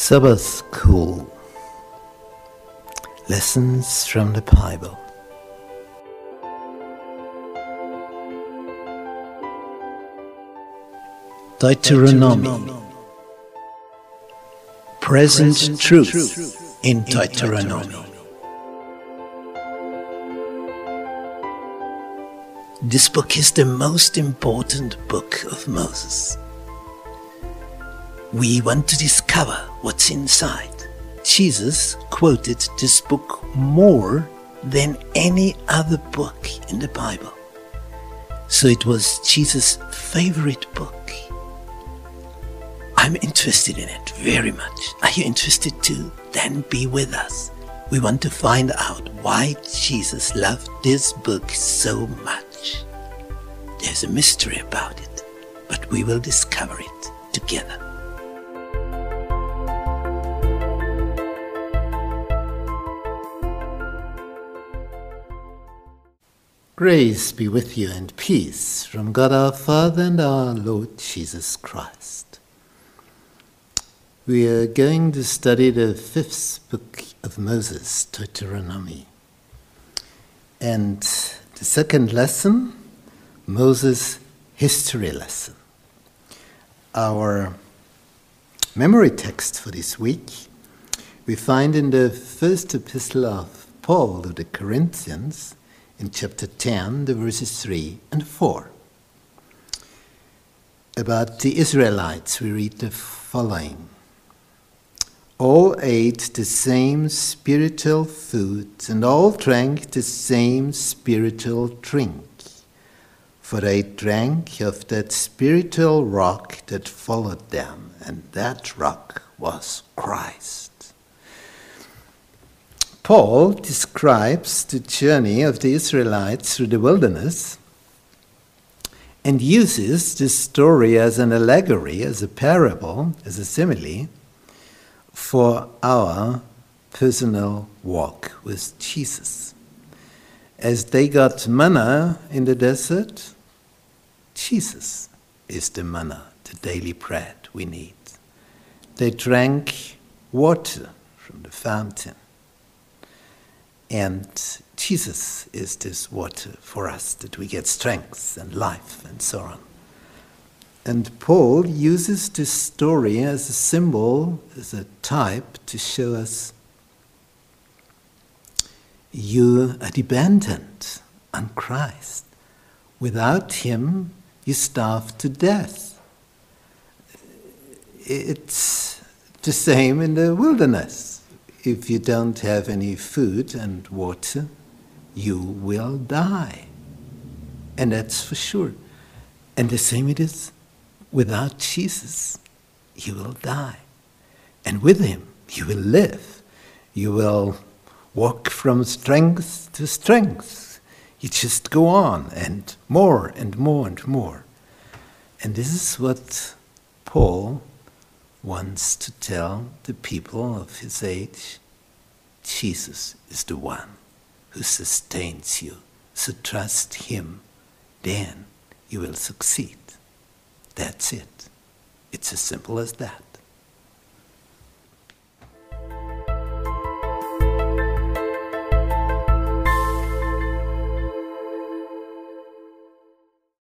Sabbath School Lessons from the Bible. Deuteronomy Present Truth in Deuteronomy. This book is the most important book of Moses. We want to discover what's inside. Jesus quoted this book more than any other book in the Bible. So it was Jesus' favorite book. I'm interested in it very much. Are you interested too? Then be with us. We want to find out why Jesus loved this book so much. There's a mystery about it, but we will discover it together. Grace be with you and peace from God our Father and our Lord Jesus Christ. We are going to study the fifth book of Moses, Deuteronomy. And the second lesson, Moses' history lesson. Our memory text for this week we find in the first epistle of Paul to the Corinthians in chapter 10, the verses 3 and 4. About the Israelites, we read the following All ate the same spiritual food, and all drank the same spiritual drink. For they drank of that spiritual rock that followed them, and that rock was Christ. Paul describes the journey of the Israelites through the wilderness and uses this story as an allegory, as a parable, as a simile for our personal walk with Jesus. As they got manna in the desert, Jesus is the manna, the daily bread we need. They drank water from the fountain. And Jesus is this water for us that we get strength and life and so on. And Paul uses this story as a symbol, as a type to show us you are dependent on Christ. Without Him, you starve to death. It's the same in the wilderness if you don't have any food and water, you will die. And that's for sure. And the same it is without Jesus, you will die. And with him, you will live. You will walk from strength to strength. You just go on and more and more and more. And this is what Paul wants to tell the people of his age Jesus is the one who sustains you. So trust him, then you will succeed. That's it. It's as simple as that.